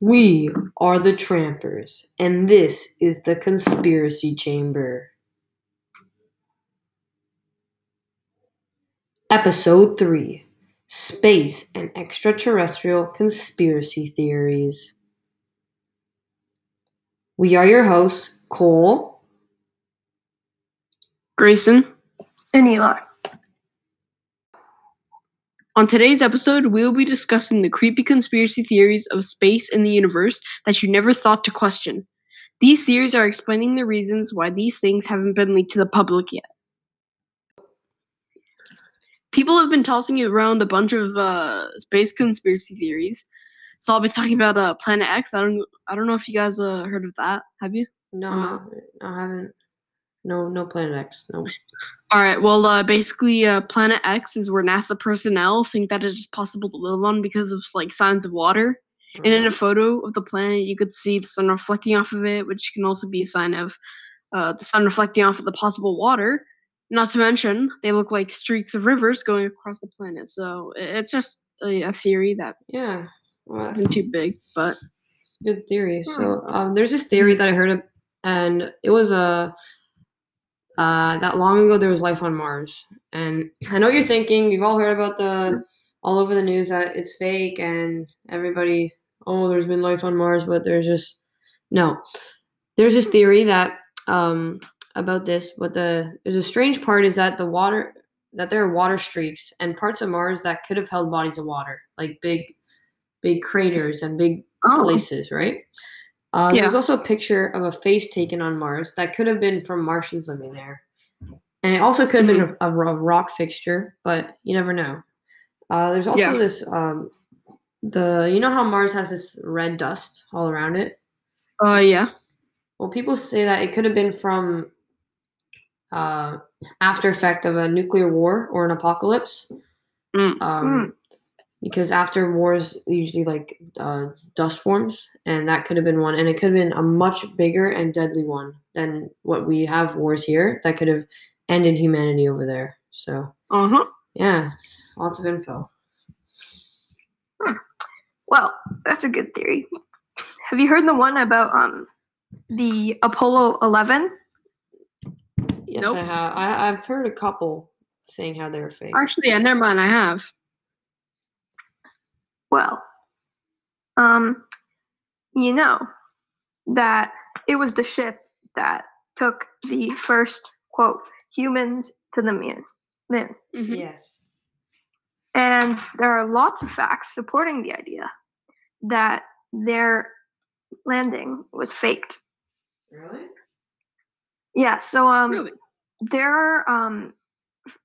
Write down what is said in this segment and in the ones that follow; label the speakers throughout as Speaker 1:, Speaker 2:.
Speaker 1: We are the Trampers, and this is the Conspiracy Chamber. Episode 3 Space and Extraterrestrial Conspiracy Theories. We are your hosts, Cole,
Speaker 2: Grayson.
Speaker 3: And Eli.
Speaker 2: On today's episode, we will be discussing the creepy conspiracy theories of space and the universe that you never thought to question. These theories are explaining the reasons why these things haven't been leaked to the public yet. People have been tossing around a bunch of uh, space conspiracy theories. So I'll be talking about uh, Planet X. I don't, I don't know if you guys uh, heard of that. Have you?
Speaker 1: No. I haven't. No, no Planet X. No.
Speaker 2: All right. Well, uh, basically, uh, Planet X is where NASA personnel think that it is possible to live on because of like signs of water. And in a photo of the planet, you could see the sun reflecting off of it, which can also be a sign of uh, the sun reflecting off of the possible water. Not to mention, they look like streaks of rivers going across the planet. So it's just a, a theory that
Speaker 1: Yeah. Well,
Speaker 2: isn't too big, but
Speaker 1: good theory.
Speaker 2: Hmm.
Speaker 1: So um, there's this theory that I heard of, and it was a uh, that long ago there was life on Mars, and I know you're thinking. You've all heard about the all over the news that it's fake, and everybody, oh, there's been life on Mars, but there's just no. There's this theory that um, about this, but the there's a strange part is that the water that there are water streaks and parts of Mars that could have held bodies of water, like big, big craters and big
Speaker 2: oh,
Speaker 1: places, right? Uh,
Speaker 2: Yeah.
Speaker 1: There's also a picture of a face taken on Mars that could have been from Martians living there, and it also could have been
Speaker 2: Mm-hmm.
Speaker 1: a, a rock fixture, but you never know. Uh, there's also
Speaker 2: Yeah.
Speaker 1: this um, the you know how Mars has this red dust all around it.
Speaker 2: uh, yeah.
Speaker 1: Well, people say that it could have been from uh, after effect of a nuclear war or an apocalypse.
Speaker 2: Mm.
Speaker 1: Um, Because after wars, usually like uh, dust forms, and that could have been one, and it could have been a much bigger and deadly one than what we have wars here. That could have ended humanity over there. So
Speaker 2: Uh huh.
Speaker 1: yeah, lots of info.
Speaker 3: Well, that's a good theory. Have you heard the one about um the Apollo 11?
Speaker 1: Yes,
Speaker 2: Nope.
Speaker 1: I have. I, I've heard a couple saying how they're fake.
Speaker 2: Actually, yeah, never mind. I have.
Speaker 3: Well, um, you know that it was the ship that took the first quote humans to the moon. Moon.
Speaker 2: Mhm.
Speaker 1: Yes.
Speaker 3: And there are lots of facts supporting the idea that their landing was faked.
Speaker 1: Really?
Speaker 3: Yeah, so um
Speaker 2: Really?
Speaker 3: there are um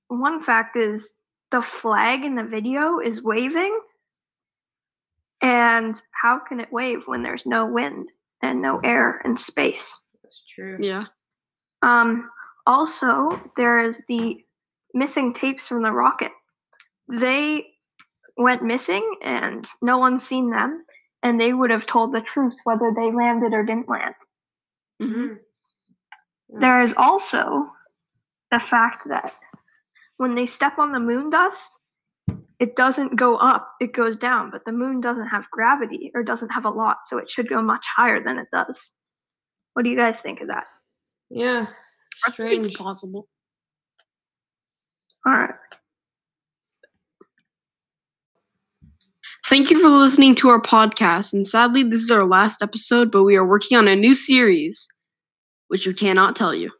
Speaker 3: one fact is the flag in the video is waving. And how can it wave when there's no wind and no air and space?
Speaker 1: That's true.
Speaker 2: Yeah.
Speaker 3: Um, also, there is the missing tapes from the rocket. They went missing and no one's seen them, and they would have told the truth whether they landed or didn't land.
Speaker 2: hmm
Speaker 3: There is also the fact that when they step on the moon dust, it doesn't go up, it goes down, but the moon doesn't have gravity or doesn't have a lot, so it should go much higher than it does. What do you guys think of that?
Speaker 1: Yeah.
Speaker 2: I think it's
Speaker 1: Strange.
Speaker 2: possible.
Speaker 3: All right.
Speaker 2: Thank you for listening to our podcast. And sadly, this is our last episode, but we are working on a new series, which we cannot tell you.